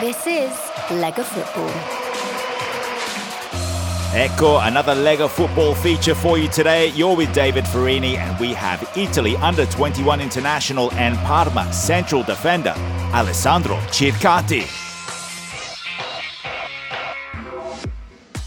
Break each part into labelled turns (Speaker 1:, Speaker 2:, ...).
Speaker 1: This is Lega Football.
Speaker 2: Ecco, another Lega football feature for you today. You're with David Ferrini, and we have Italy under 21 international and Parma central defender Alessandro Circati.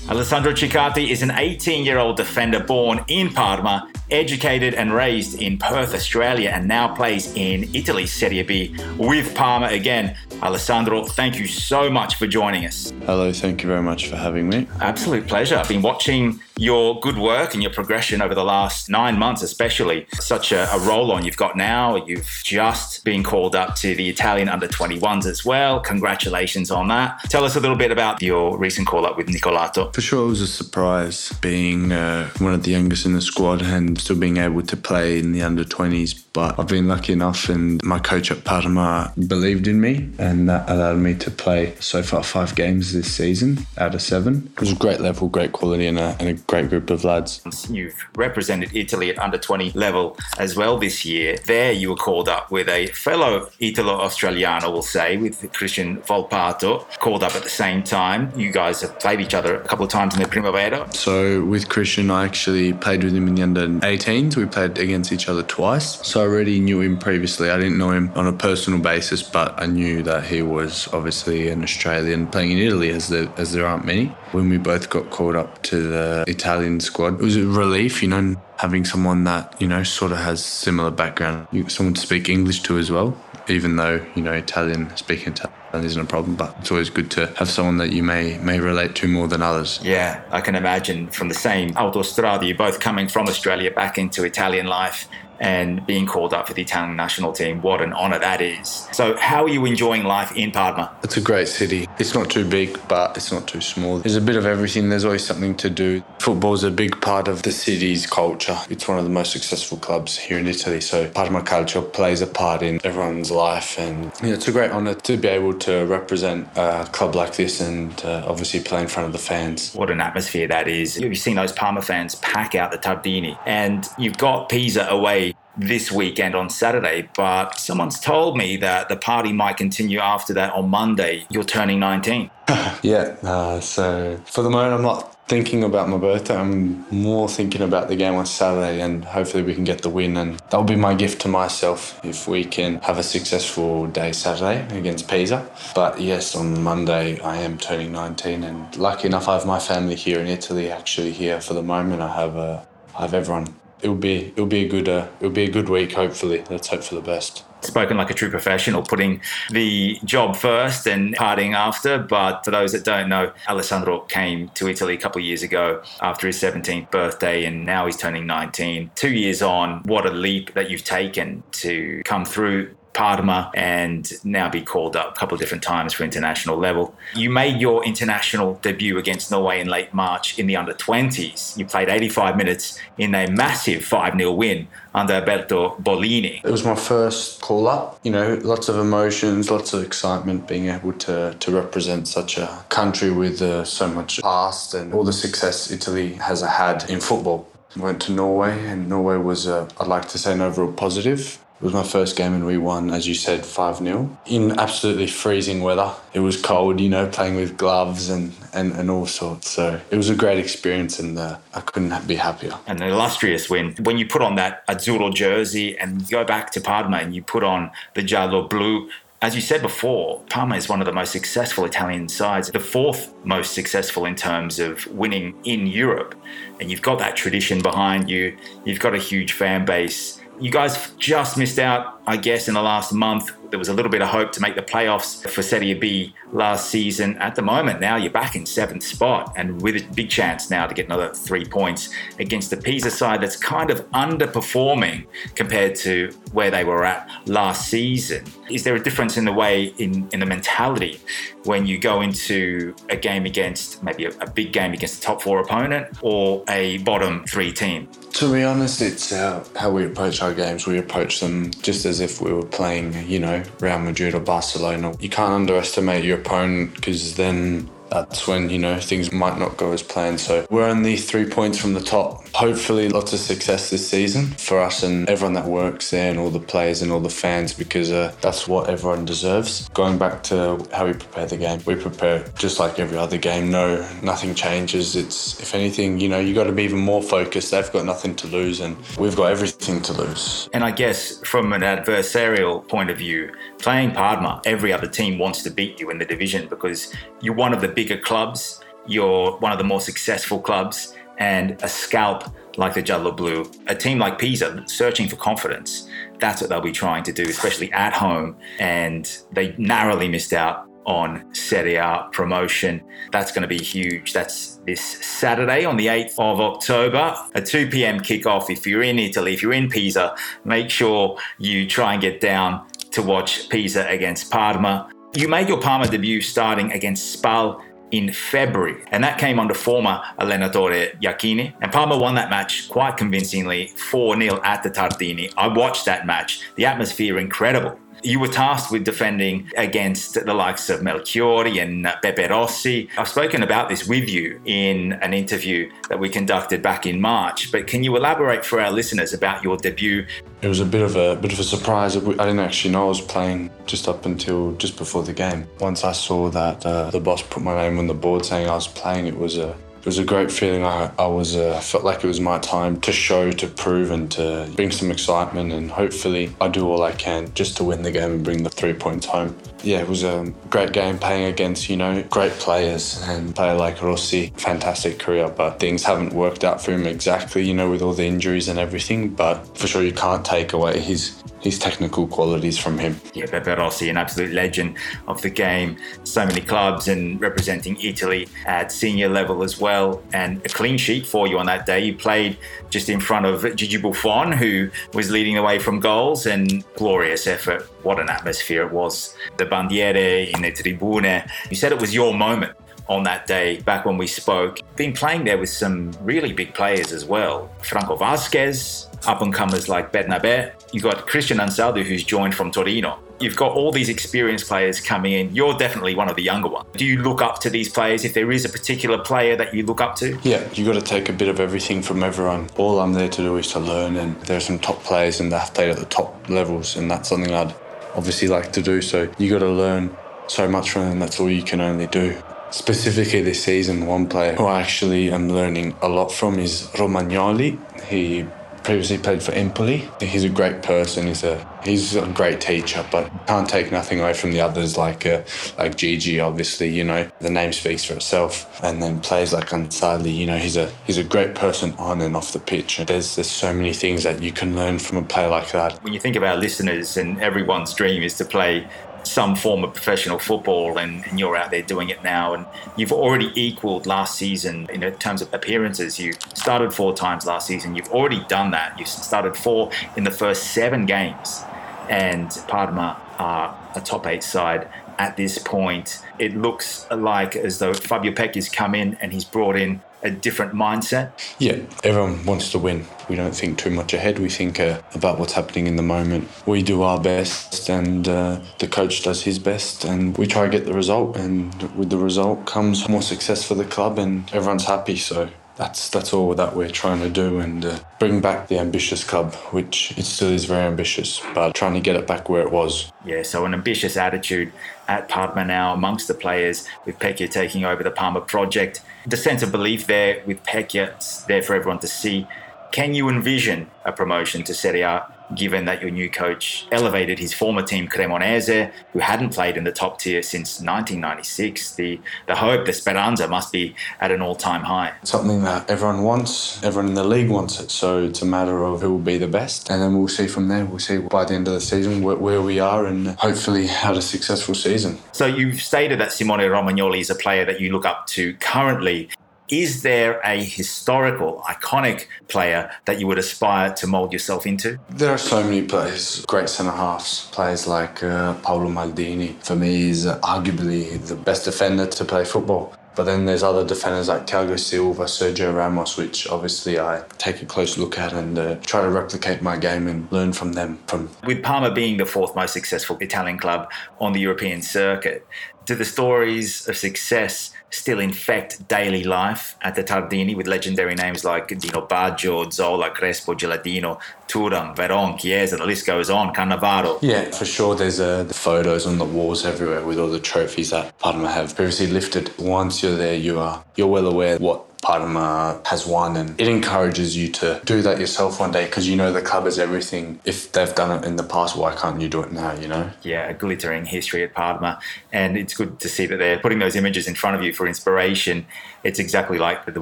Speaker 2: Alessandro Circati is an 18 year old defender born in Parma educated and raised in Perth, Australia, and now plays in Italy's Serie B with Parma again. Alessandro, thank you so much for joining us.
Speaker 3: Hello, thank you very much for having me.
Speaker 2: Absolute pleasure. I've been watching your good work and your progression over the last nine months, especially. Such a, a roll on you've got now. You've just been called up to the Italian under 21s as well. Congratulations on that. Tell us a little bit about your recent call up with Nicolato.
Speaker 3: For sure, it was a surprise being uh, one of the youngest in the squad and still being able to play in the under 20s. But I've been lucky enough, and my coach at Parma believed in me, and that allowed me to play so far five games this season out of seven. It was a great level, great quality, and a, and a great group of lads.
Speaker 2: You've represented Italy at under 20 level as well this year. There, you were called up with a fellow Italo Australiano, we'll say, with Christian Volpato, called up at the same time. You guys have played each other a couple of times in the Primavera.
Speaker 3: So, with Christian, I actually played with him in the under 18s. We played against each other twice. So, I already knew him previously. I didn't know him on a personal basis, but I knew that he was obviously an Australian playing in Italy, as there, as there aren't many. When we both got called up to the Italian squad, it was a relief, you know, having someone that, you know, sort of has similar background, someone to speak English to as well, even though, you know, Italian, speaking Italian isn't a problem, but it's always good to have someone that you may may relate to more than others.
Speaker 2: Yeah, I can imagine from the same autostrada, you're both coming from Australia back into Italian life and being called up for the Italian national team. What an honour that is. So, how are you enjoying life in Parma?
Speaker 3: It's a great city. It's not too big, but it's not too small. There's a bit of everything, there's always something to do. Football is a big part of the city's culture. It's one of the most successful clubs here in Italy, so Parma Calcio plays a part in everyone's life. And yeah, it's a great honour to be able to represent a club like this and uh, obviously play in front of the fans.
Speaker 2: What an atmosphere that is. You've seen those Parma fans pack out the Tardini, and you've got Pisa away this weekend on Saturday, but someone's told me that the party might continue after that on Monday. You're turning 19.
Speaker 3: yeah, uh, so for the moment, I'm not thinking about my birthday. I'm more thinking about the game on Saturday, and hopefully we can get the win. And that'll be my gift to myself if we can have a successful day Saturday against Pisa. But yes, on Monday I am turning 19, and lucky enough, I have my family here in Italy. Actually, here for the moment, I have uh, I have everyone it'll be it'll be a good uh, it'll be a good week. Hopefully, let's hope for the best.
Speaker 2: Spoken like a true professional, putting the job first and partying after. But for those that don't know, Alessandro came to Italy a couple of years ago after his 17th birthday, and now he's turning 19. Two years on, what a leap that you've taken to come through Parma and now be called up a couple of different times for international level. You made your international debut against Norway in late March in the under 20s. You played 85 minutes in a massive 5 0 win under Alberto Bollini.
Speaker 3: It was my first call up, you know, lots of emotions, lots of excitement being able to, to represent such a country with uh, so much past and all the success Italy has had in football. Went to Norway, and Norway was, uh, I'd like to say, an overall positive. It was my first game and we won, as you said, 5 0 in absolutely freezing weather. It was cold, you know, playing with gloves and, and, and all sorts. So it was a great experience and uh, I couldn't be happier.
Speaker 2: An illustrious win. When you put on that Azzurro jersey and go back to Parma and you put on the Gialloblu, as you said before, Parma is one of the most successful Italian sides, the fourth most successful in terms of winning in Europe. And you've got that tradition behind you, you've got a huge fan base you guys just missed out, I guess, in the last month. There was a little bit of hope to make the playoffs for Serie B last season. At the moment, now you're back in seventh spot and with a big chance now to get another three points against the Pisa side that's kind of underperforming compared to where they were at last season. Is there a difference in the way, in, in the mentality, when you go into a game against maybe a, a big game against a top four opponent or a bottom three team?
Speaker 3: To be honest, it's uh, how we approach our games. We approach them just as if we were playing, you know, Real Madrid or Barcelona. You can't underestimate your opponent because then that's when you know things might not go as planned. So we're only three points from the top hopefully lots of success this season for us and everyone that works there and all the players and all the fans because uh, that's what everyone deserves. Going back to how we prepare the game, we prepare just like every other game. No, nothing changes. It's if anything, you know, you got to be even more focused. They've got nothing to lose and we've got everything to lose.
Speaker 2: And I guess from an adversarial point of view, playing Parma, every other team wants to beat you in the division because you're one of the bigger clubs. You're one of the more successful clubs and a scalp like the Gialloblu, a team like Pisa searching for confidence, that's what they'll be trying to do, especially at home. And they narrowly missed out on Serie A promotion. That's going to be huge. That's this Saturday on the 8th of October, a 2 p.m. kickoff. If you're in Italy, if you're in Pisa, make sure you try and get down to watch Pisa against Parma. You made your Parma debut starting against Spal in February, and that came under former allenatore Iachini. And Parma won that match quite convincingly 4 0 at the Tardini. I watched that match, the atmosphere incredible. You were tasked with defending against the likes of Melchiori and Pepe Rossi. I've spoken about this with you in an interview that we conducted back in March, but can you elaborate for our listeners about your debut?
Speaker 3: It was a bit of a bit of a surprise. I didn't actually know I was playing just up until just before the game. Once I saw that uh, the boss put my name on the board saying I was playing, it was a it was a great feeling. I, I was uh, felt like it was my time to show, to prove, and to bring some excitement. And hopefully, I do all I can just to win the game and bring the three points home. Yeah, it was a great game playing against you know great players and player like Rossi, fantastic career. But things haven't worked out for him exactly, you know, with all the injuries and everything. But for sure, you can't take away his his technical qualities from him.
Speaker 2: Yeah, Pepe Rossi, an absolute legend of the game. So many clubs and representing Italy at senior level as well. And a clean sheet for you on that day. You played just in front of Gigi Buffon, who was leading the way from goals, and glorious effort. What an atmosphere it was. The bandiere in the tribune. You said it was your moment on that day back when we spoke. Been playing there with some really big players as well. Franco Vázquez, up and comers like Bernabe. You've got Christian Ansaldi, who's joined from Torino. You've got all these experienced players coming in. You're definitely one of the younger ones. Do you look up to these players if there is a particular player that you look up to?
Speaker 3: Yeah, you've got to take a bit of everything from everyone. All I'm there to do is to learn, and there are some top players and they've played at the top levels, and that's something I'd obviously like to do. So you've got to learn so much from them. That's all you can only do. Specifically this season, one player who I actually am learning a lot from is Romagnoli. He previously played for Empoli. He's a great person. He's a he's a great teacher, but can't take nothing away from the others like uh, like Gigi. Obviously, you know the name speaks for itself. And then players like Ansaldi. You know he's a he's a great person on and off the pitch. There's there's so many things that you can learn from a player like that.
Speaker 2: When you think about listeners and everyone's dream is to play some form of professional football and, and, you're out there doing it now. And you've already equaled last season in terms of appearances. You started four times last season. You've already done that. You started four in the first seven games. And Parma are a top eight side at this point. It looks like as though Fabio Pecchia has come in and he's brought in a different mindset?
Speaker 3: Yeah, everyone wants to win. We don't think too much ahead. We think uh, about what's happening in the moment. We do our best, and uh, the coach does his best, and we try to get the result. And with the result comes more success for the club, and everyone's happy. So that's that's all that we're trying to do and uh, bring back the ambitious club, which it still is very ambitious, but trying to get it back where it was.
Speaker 2: Yeah, so an ambitious attitude at Parma now amongst the players with Pecchia taking over the Parma project. The sense of belief there with Pecchia, there for everyone to see. Can you envision a promotion to Serie A given that your new coach elevated his former team Cremonese, who hadn't played in the top tier since 1996. The, the hope, the speranza must be at an all time high.
Speaker 3: Something that everyone wants, everyone in the league wants it. So it's a matter of who will be the best. And then we'll see from there. We'll see by the end of the season where, where we are and hopefully have a successful season.
Speaker 2: So you've stated that Simone Romagnoli is a player that you look up to currently. Is there a historical, iconic player that you would aspire to mould yourself into?
Speaker 3: There are so many players, great centre halves. Players like uh, Paolo Maldini, for me, is arguably the best defender to play football. But then there's other defenders like Thiago Silva, Sergio Ramos, which obviously I take a close look at and uh, try to replicate my game and learn from them. From
Speaker 2: with Parma being the fourth most successful Italian club on the European circuit, Do the stories of success still infect daily life at the Tardini with legendary names like Dino Baggio, Zola, Crespo, Gilardino, Thuram, Veron, Chiesa, the list goes on, Cannavaro.
Speaker 3: Yeah, for sure. There's uh, the photos on the walls everywhere with all the trophies that Parma have previously lifted. Once you're there, you are you're well aware what Parma has won, and it encourages you to do that yourself one day because you know the club is everything. If they've done it in the past, why can't you do it now? You know?
Speaker 2: Yeah, a glittering history at Parma, and it's good to see that they're putting those images in front of you for inspiration. It's exactly like the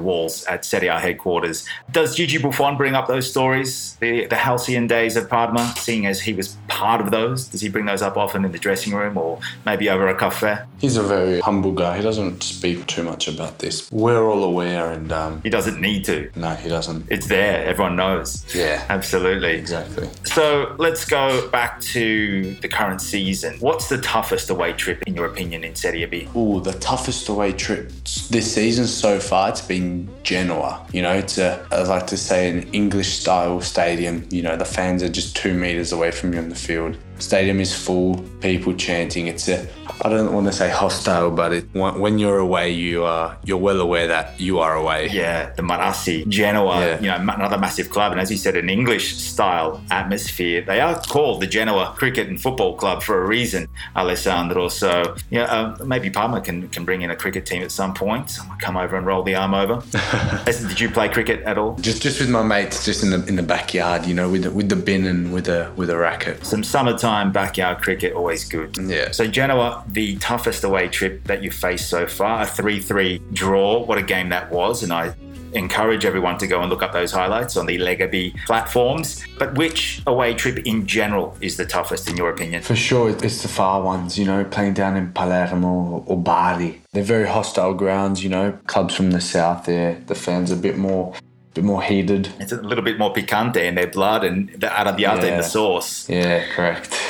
Speaker 2: walls at Serie A headquarters. Does Gigi Buffon bring up those stories, the, the halcyon days of Parma, seeing as he was part of those? Does he bring those up often in the dressing room or maybe over a cafe?
Speaker 3: He's a very humble guy. He doesn't speak too much about this. We're all aware, and um,
Speaker 2: He doesn't need to.
Speaker 3: no, he doesn't.
Speaker 2: It's there. Everyone knows.
Speaker 3: Yeah.
Speaker 2: Absolutely.
Speaker 3: Exactly.
Speaker 2: So let's go back to the current season. What's the toughest away trip, in your opinion, in Serie B?
Speaker 3: Oh, the toughest away trip this season so far, it's been Genoa. You know, it's a, I like to say, an English style stadium. You know, the fans are just two meters away from you on the field. Stadium is full, people chanting. It's a, I don't want to say hostile, but it, when you're away, you are, you're well aware that you are away.
Speaker 2: Yeah, the Marassi, Genoa,
Speaker 3: Yeah.
Speaker 2: you know, another massive club. And as you said, an English style atmosphere. They are called the Genoa Cricket and Football Club for a reason, Alessandro. So, yeah, uh, maybe Parma can, can bring in a cricket team at some point. Someone come over and roll the arm over. Did you play cricket at all?
Speaker 3: Just, just with my mates, just in the in the backyard, you know, with the, with the bin and with a with a racket.
Speaker 2: Some summertime backyard cricket, always good.
Speaker 3: Yeah.
Speaker 2: So Genoa, the toughest away trip that you've faced so far, a 3-3 draw. What a game that was. And I encourage everyone to go and look up those highlights on the Lega B platforms. But which away trip in general is the toughest in your opinion?
Speaker 3: For sure, it's the far ones, you know, playing down in Palermo or Bari. They're very hostile grounds, you know, clubs from the south there. The fans are a bit more, bit more heated.
Speaker 2: It's a little bit more picante in their blood and the arrabbiata in the sauce.
Speaker 3: Yeah, correct.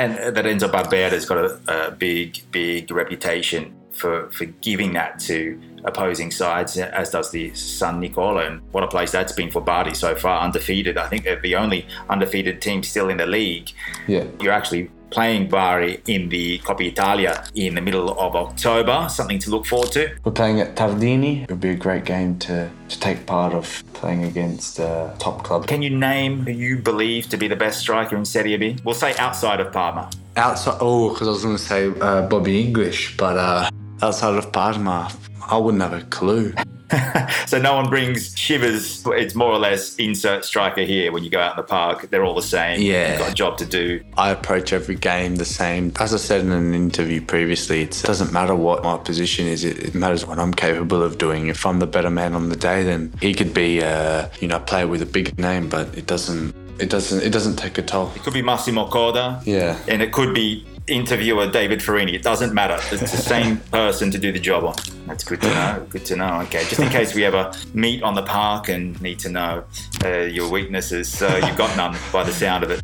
Speaker 2: And that Renzo Barbera's got a, a big, big reputation for, for giving that to opposing sides, as does the San Nicola. And what a place that's been for Bari so far, undefeated. I think they're the only undefeated team still in the league.
Speaker 3: yeah.
Speaker 2: You're actually playing Bari in the Coppa Italia in the middle of October, something to look forward to.
Speaker 3: We're playing at Tardini. It would be a great game to, to take part of playing against a top club.
Speaker 2: Can you name who you believe to be the best striker in Serie B? We'll say outside of Parma.
Speaker 3: Outside, oh, because I was going to say uh, Bobby English, but uh, outside of Parma, I wouldn't have a clue.
Speaker 2: So no one brings shivers. It's more or less insert striker here. When you go out in the park, they're all the same.
Speaker 3: Yeah.
Speaker 2: You've got a job to do.
Speaker 3: I approach every game the same. As I said in an interview previously, it doesn't matter what my position is. It, it matters what I'm capable of doing. If I'm the better man on the day, then he could be, uh, you know, a player with a big name, but it doesn't. It doesn't. It doesn't take a toll.
Speaker 2: It could be Massimo Coda.
Speaker 3: Yeah.
Speaker 2: And it could be interviewer David Ferrini. It doesn't matter. It's the same person to do the job on. That's good to know. Good to know. Okay, just in case we ever meet on the park and need to know uh, your weaknesses, so you've got none by the sound of it.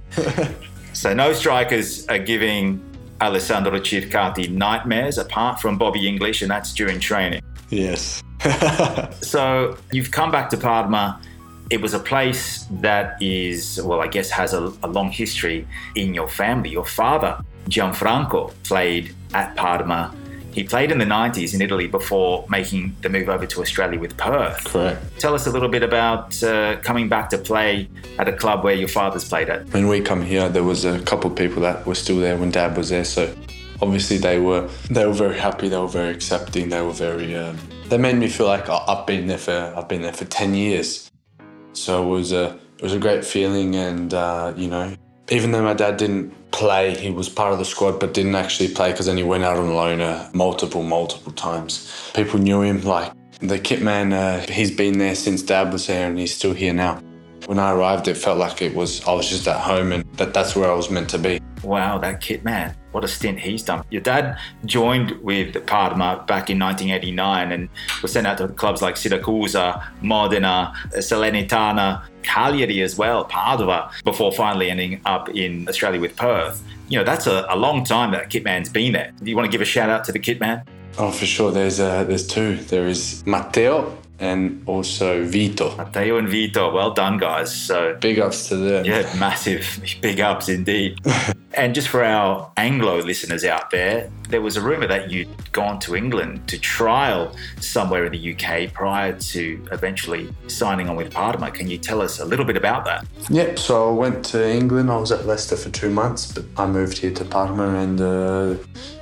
Speaker 2: So no strikers are giving Alessandro Circati nightmares apart from Bobby English, and that's during training.
Speaker 3: Yes.
Speaker 2: So you've come back to Parma. It was a place that is, well, I guess, has a, a long history in your family. Your father, Gianfranco, played at Parma. He played in the 90s in Italy before making the move over to Australia with Perth.
Speaker 3: Correct.
Speaker 2: Tell us a little bit about uh, coming back to play at a club where your father's played at.
Speaker 3: When we come here, there was a couple of people that were still there when Dad was there. So obviously they were they were very happy. They were very accepting. They were very. Um, they made me feel like I've been there for I've been there for ten years. So it was a it was a great feeling, and uh, you know, even though my dad didn't play, he was part of the squad, but didn't actually play because then he went out on loan uh, multiple multiple times. People knew him like the kit man. Uh, he's been there since Dad was there, and he's still here now. When I arrived, it felt like it was I was just at home, and that that's where I was meant to be.
Speaker 2: Wow, that kit man. What a stint he's done. Your dad joined with Parma back in 1989 and was sent out to clubs like Siracusa, Modena, Salernitana, Cagliari as well, Padova, before finally ending up in Australia with Perth. You know, that's a, a long time that kit man's been there. Do you want to give a shout out to the kit man?
Speaker 3: Oh, for sure. There's uh, there's two. There is Matteo and also Vito.
Speaker 2: Matteo and Vito, well done, guys. So
Speaker 3: Big ups to them.
Speaker 2: Yeah, massive big ups indeed. And just for our Anglo listeners out there, there was a rumour that you'd gone to England to trial somewhere in the UK prior to eventually signing on with Parma. Can you tell us a little bit about that?
Speaker 3: Yep, so I went to England. I was at Leicester for two months, but I moved here to Parma and uh,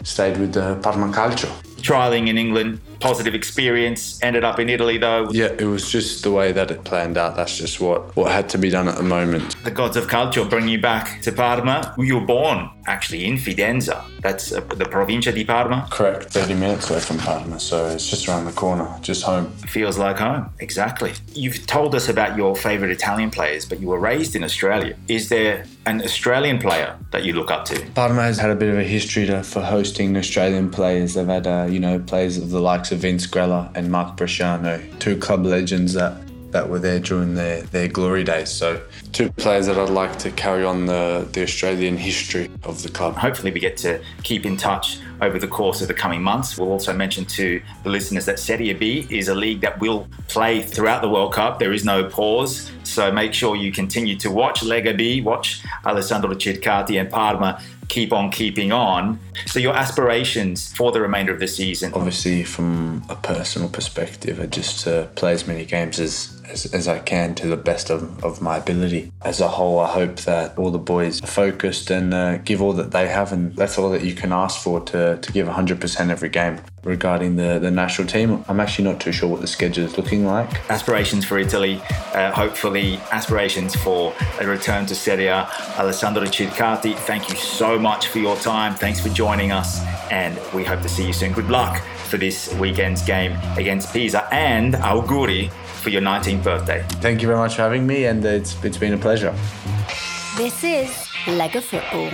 Speaker 3: stayed with the Parma Calcio.
Speaker 2: Trialing in England, positive experience. Ended up in Italy though.
Speaker 3: Yeah, it was just the way that it planned out. That's just what, what had to be done at the moment.
Speaker 2: The gods of calcio bring you back to Parma. You were born actually in Fidenza. That's uh, the provincia di Parma.
Speaker 3: Correct, 30 minutes away from Parma, so it's just around the corner, just home.
Speaker 2: Feels like home, exactly. You've told us about your favourite Italian players, but you were raised in Australia. Is there an Australian player that you look up to?
Speaker 3: Parma has had a bit of a history to, for hosting Australian players. They've had, uh, you know, players of the likes of Vince Grella and Mark Bresciano, two club legends that that were there during their, their glory days. So, two players that I'd like to carry on the, the Australian history of the club.
Speaker 2: Hopefully, we get to keep in touch over the course of the coming months. We'll also mention to the listeners that Serie B is a league that will play throughout the World Cup. There is no pause. So make sure you continue to watch Lega B, watch Alessandro Circati and Parma keep on keeping on. So, your aspirations for the remainder of the season?
Speaker 3: Obviously, from a personal perspective, I just to play as many games as, as, as I can to the best of, of my ability. As a whole, I hope that all the boys are focused and uh, give all that they have, and that's all that you can ask for to, to give 100% every game. Regarding the, the national team, I'm actually not too sure what the schedule is looking like.
Speaker 2: Aspirations for Italy, uh, hopefully, aspirations for a return to Serie A. Alessandro Circati, thank you so much for your time. Thanks for joining us, and we hope to see you soon. Good luck for this weekend's game against Pisa, and auguri for your 19th birthday.
Speaker 3: Thank you very much for having me, and it's, it's been a pleasure.
Speaker 1: This is Lega Football.